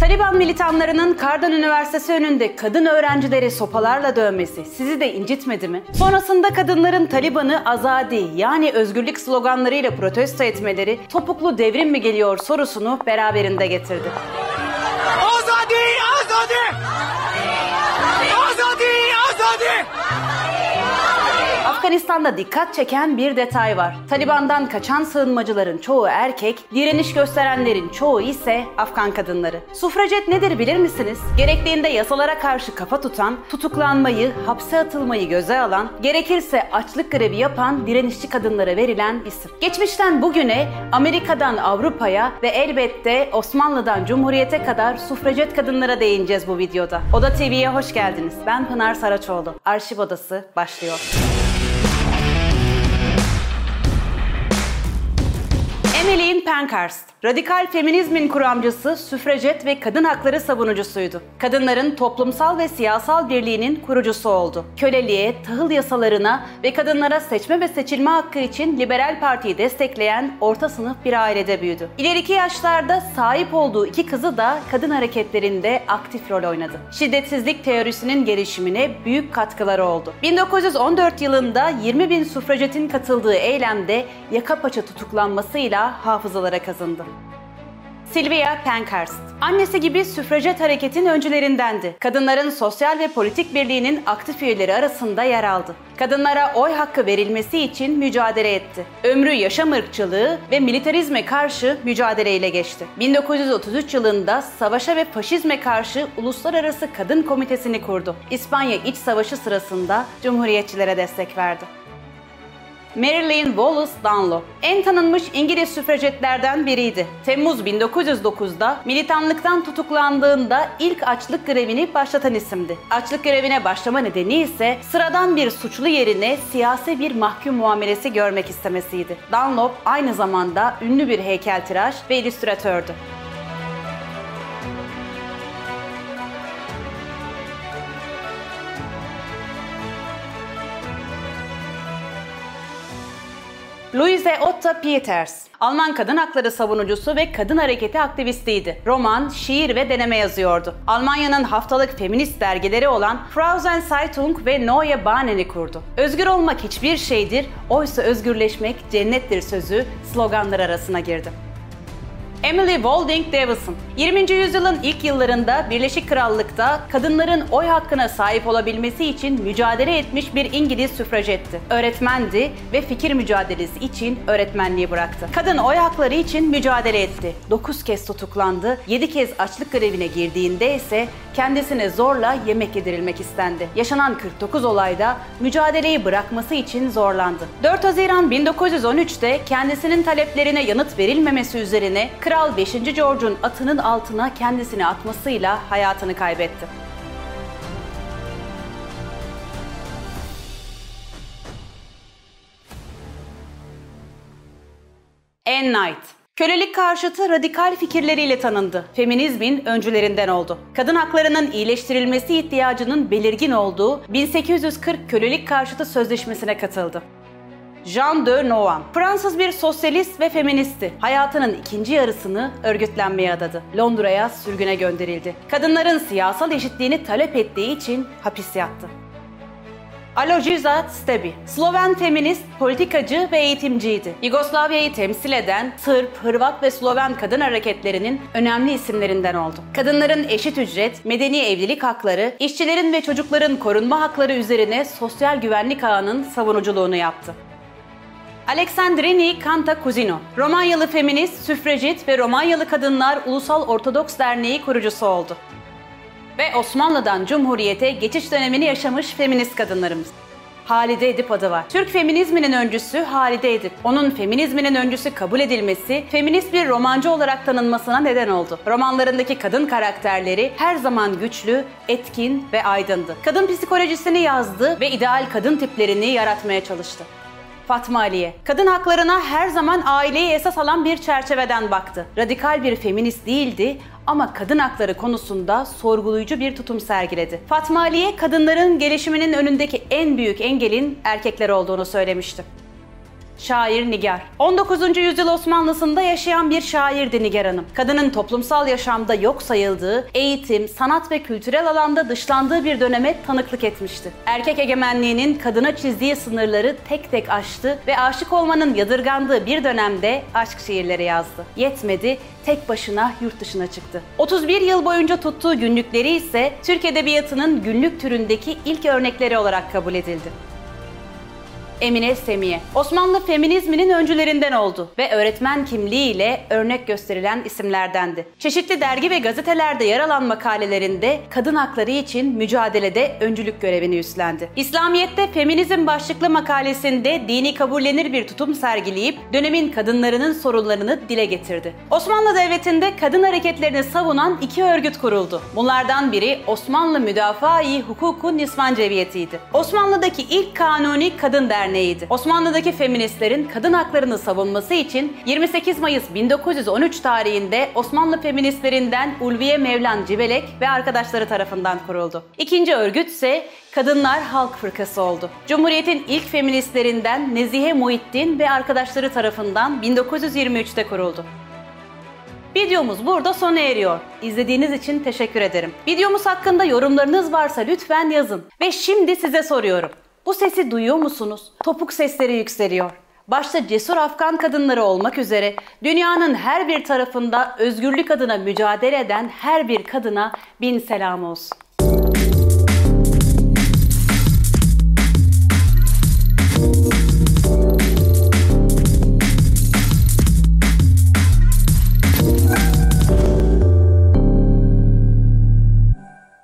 Taliban militanlarının Kardan Üniversitesi önünde kadın öğrencileri sopalarla dövmesi sizi de incitmedi mi? Sonrasında kadınların Taliban'ı azadi yani özgürlük sloganlarıyla protesto etmeleri topuklu devrim mi geliyor sorusunu beraberinde getirdi. Azadi! Azadi! Afganistan'da dikkat çeken bir detay var. Taliban'dan kaçan sığınmacıların çoğu erkek, direniş gösterenlerin çoğu ise Afgan kadınları. Sufracet nedir bilir misiniz? Gerektiğinde yasalara karşı kafa tutan, tutuklanmayı, hapse atılmayı göze alan, gerekirse açlık grevi yapan direnişçi kadınlara verilen isim. Geçmişten bugüne, Amerika'dan Avrupa'ya ve elbette Osmanlı'dan Cumhuriyete kadar sufracet kadınlara değineceğiz bu videoda. Oda TV'ye hoş geldiniz. Ben Pınar Saraçoğlu. Arşiv Odası başlıyor. Emmeline Pankhurst, radikal feminizmin kuramcısı, süfrajet ve kadın hakları savunucusuydu. Kadınların toplumsal ve siyasal birliğinin kurucusu oldu. Köleliğe, tahıl yasalarına ve kadınlara seçme ve seçilme hakkı için Liberal Parti'yi destekleyen orta sınıf bir ailede büyüdü. İleriki yaşlarda sahip olduğu iki kızı da kadın hareketlerinde aktif rol oynadı. Şiddetsizlik teorisinin gelişimine büyük katkıları oldu. 1914 yılında 20 bin süfrajetin katıldığı eylemde yaka paça tutuklanmasıyla hafızalara kazındı. Sylvia Pankhurst. Annesi gibi süfrajet hareketin öncülerindendi. Kadınların sosyal ve politik birliğinin aktif üyeleri arasında yer aldı. Kadınlara oy hakkı verilmesi için mücadele etti. Ömrü yaşam ırkçılığı ve militarizme karşı mücadeleyle geçti. 1933 yılında savaşa ve faşizme karşı Uluslararası Kadın Komitesini kurdu. İspanya İç Savaşı sırasında Cumhuriyetçilere destek verdi. Marilyn Wallace Dunlop en tanınmış İngiliz süfrajetlerden biriydi. Temmuz 1909'da militanlıktan tutuklandığında ilk açlık grevini başlatan isimdi. Açlık grevine başlama nedeni ise sıradan bir suçlu yerine siyasi bir mahkum muamelesi görmek istemesiydi. Dunlop aynı zamanda ünlü bir heykeltıraş ve illüstratördü. Louise Otta Peters, Alman kadın hakları savunucusu ve kadın hareketi aktivistiydi. Roman, şiir ve deneme yazıyordu. Almanya'nın haftalık feminist dergileri olan Frausen Zeitung ve Neue Bahnen'i kurdu. Özgür olmak hiçbir şeydir, oysa özgürleşmek cennettir sözü sloganlar arasına girdi. Emily Walding Davison, 20. yüzyılın ilk yıllarında Birleşik Krallık'ta kadınların oy hakkına sahip olabilmesi için mücadele etmiş bir İngiliz süfrajetti. Öğretmendi ve fikir mücadelesi için öğretmenliği bıraktı. Kadın oy hakları için mücadele etti. 9 kez tutuklandı, 7 kez açlık grevine girdiğinde ise kendisine zorla yemek yedirilmek istendi. Yaşanan 49 olayda mücadeleyi bırakması için zorlandı. 4 Haziran 1913'te kendisinin taleplerine yanıt verilmemesi üzerine Kral 5. George'un atının altına kendisini atmasıyla hayatını kaybetti. Anne Knight Kölelik karşıtı radikal fikirleriyle tanındı. Feminizmin öncülerinden oldu. Kadın haklarının iyileştirilmesi ihtiyacının belirgin olduğu 1840 kölelik karşıtı sözleşmesine katıldı. Jean de Nouan, Fransız bir sosyalist ve feministi. Hayatının ikinci yarısını örgütlenmeye adadı. Londra'ya sürgüne gönderildi. Kadınların siyasal eşitliğini talep ettiği için hapis yattı. Alojiza Stebi, Sloven feminist, politikacı ve eğitimciydi. Yugoslavya'yı temsil eden Sırp, Hırvat ve Sloven kadın hareketlerinin önemli isimlerinden oldu. Kadınların eşit ücret, medeni evlilik hakları, işçilerin ve çocukların korunma hakları üzerine sosyal güvenlik ağının savunuculuğunu yaptı. Alexandrini Cantacuzino, Romanyalı feminist, süfrejit ve Romanyalı Kadınlar Ulusal Ortodoks Derneği kurucusu oldu. Ve Osmanlı'dan Cumhuriyete geçiş dönemini yaşamış feminist kadınlarımız. Halide Edip adı var. Türk feminizminin öncüsü Halide Edip. Onun feminizminin öncüsü kabul edilmesi, feminist bir romancı olarak tanınmasına neden oldu. Romanlarındaki kadın karakterleri her zaman güçlü, etkin ve aydındı. Kadın psikolojisini yazdı ve ideal kadın tiplerini yaratmaya çalıştı. Fatma Aliye. Kadın haklarına her zaman aileyi esas alan bir çerçeveden baktı. Radikal bir feminist değildi ama kadın hakları konusunda sorgulayıcı bir tutum sergiledi. Fatma Aliye, kadınların gelişiminin önündeki en büyük engelin erkekler olduğunu söylemişti. Şair Nigar. 19. yüzyıl Osmanlısında yaşayan bir şairdi Nigar Hanım. Kadının toplumsal yaşamda yok sayıldığı, eğitim, sanat ve kültürel alanda dışlandığı bir döneme tanıklık etmişti. Erkek egemenliğinin kadına çizdiği sınırları tek tek aştı ve aşık olmanın yadırgandığı bir dönemde aşk şiirleri yazdı. Yetmedi, tek başına yurt dışına çıktı. 31 yıl boyunca tuttuğu günlükleri ise Türk Edebiyatı'nın günlük türündeki ilk örnekleri olarak kabul edildi. Emine Semiye. Osmanlı feminizminin öncülerinden oldu ve öğretmen kimliğiyle örnek gösterilen isimlerdendi. Çeşitli dergi ve gazetelerde yer alan makalelerinde kadın hakları için mücadelede öncülük görevini üstlendi. İslamiyet'te feminizm başlıklı makalesinde dini kabullenir bir tutum sergileyip dönemin kadınlarının sorunlarını dile getirdi. Osmanlı Devleti'nde kadın hareketlerini savunan iki örgüt kuruldu. Bunlardan biri Osmanlı Müdafaa-i Hukuku Nisvan Cemiyeti'ydi. Osmanlı'daki ilk kanuni kadın derneği Derneği'ydi. Osmanlı'daki feministlerin kadın haklarını savunması için 28 Mayıs 1913 tarihinde Osmanlı feministlerinden Ulviye Mevlan Cibelek ve arkadaşları tarafından kuruldu. İkinci örgüt ise Kadınlar Halk Fırkası oldu. Cumhuriyet'in ilk feministlerinden Nezihe Muhittin ve arkadaşları tarafından 1923'te kuruldu. Videomuz burada sona eriyor. İzlediğiniz için teşekkür ederim. Videomuz hakkında yorumlarınız varsa lütfen yazın. Ve şimdi size soruyorum. Bu sesi duyuyor musunuz? Topuk sesleri yükseliyor. Başta cesur Afgan kadınları olmak üzere dünyanın her bir tarafında özgürlük adına mücadele eden her bir kadına bin selam olsun.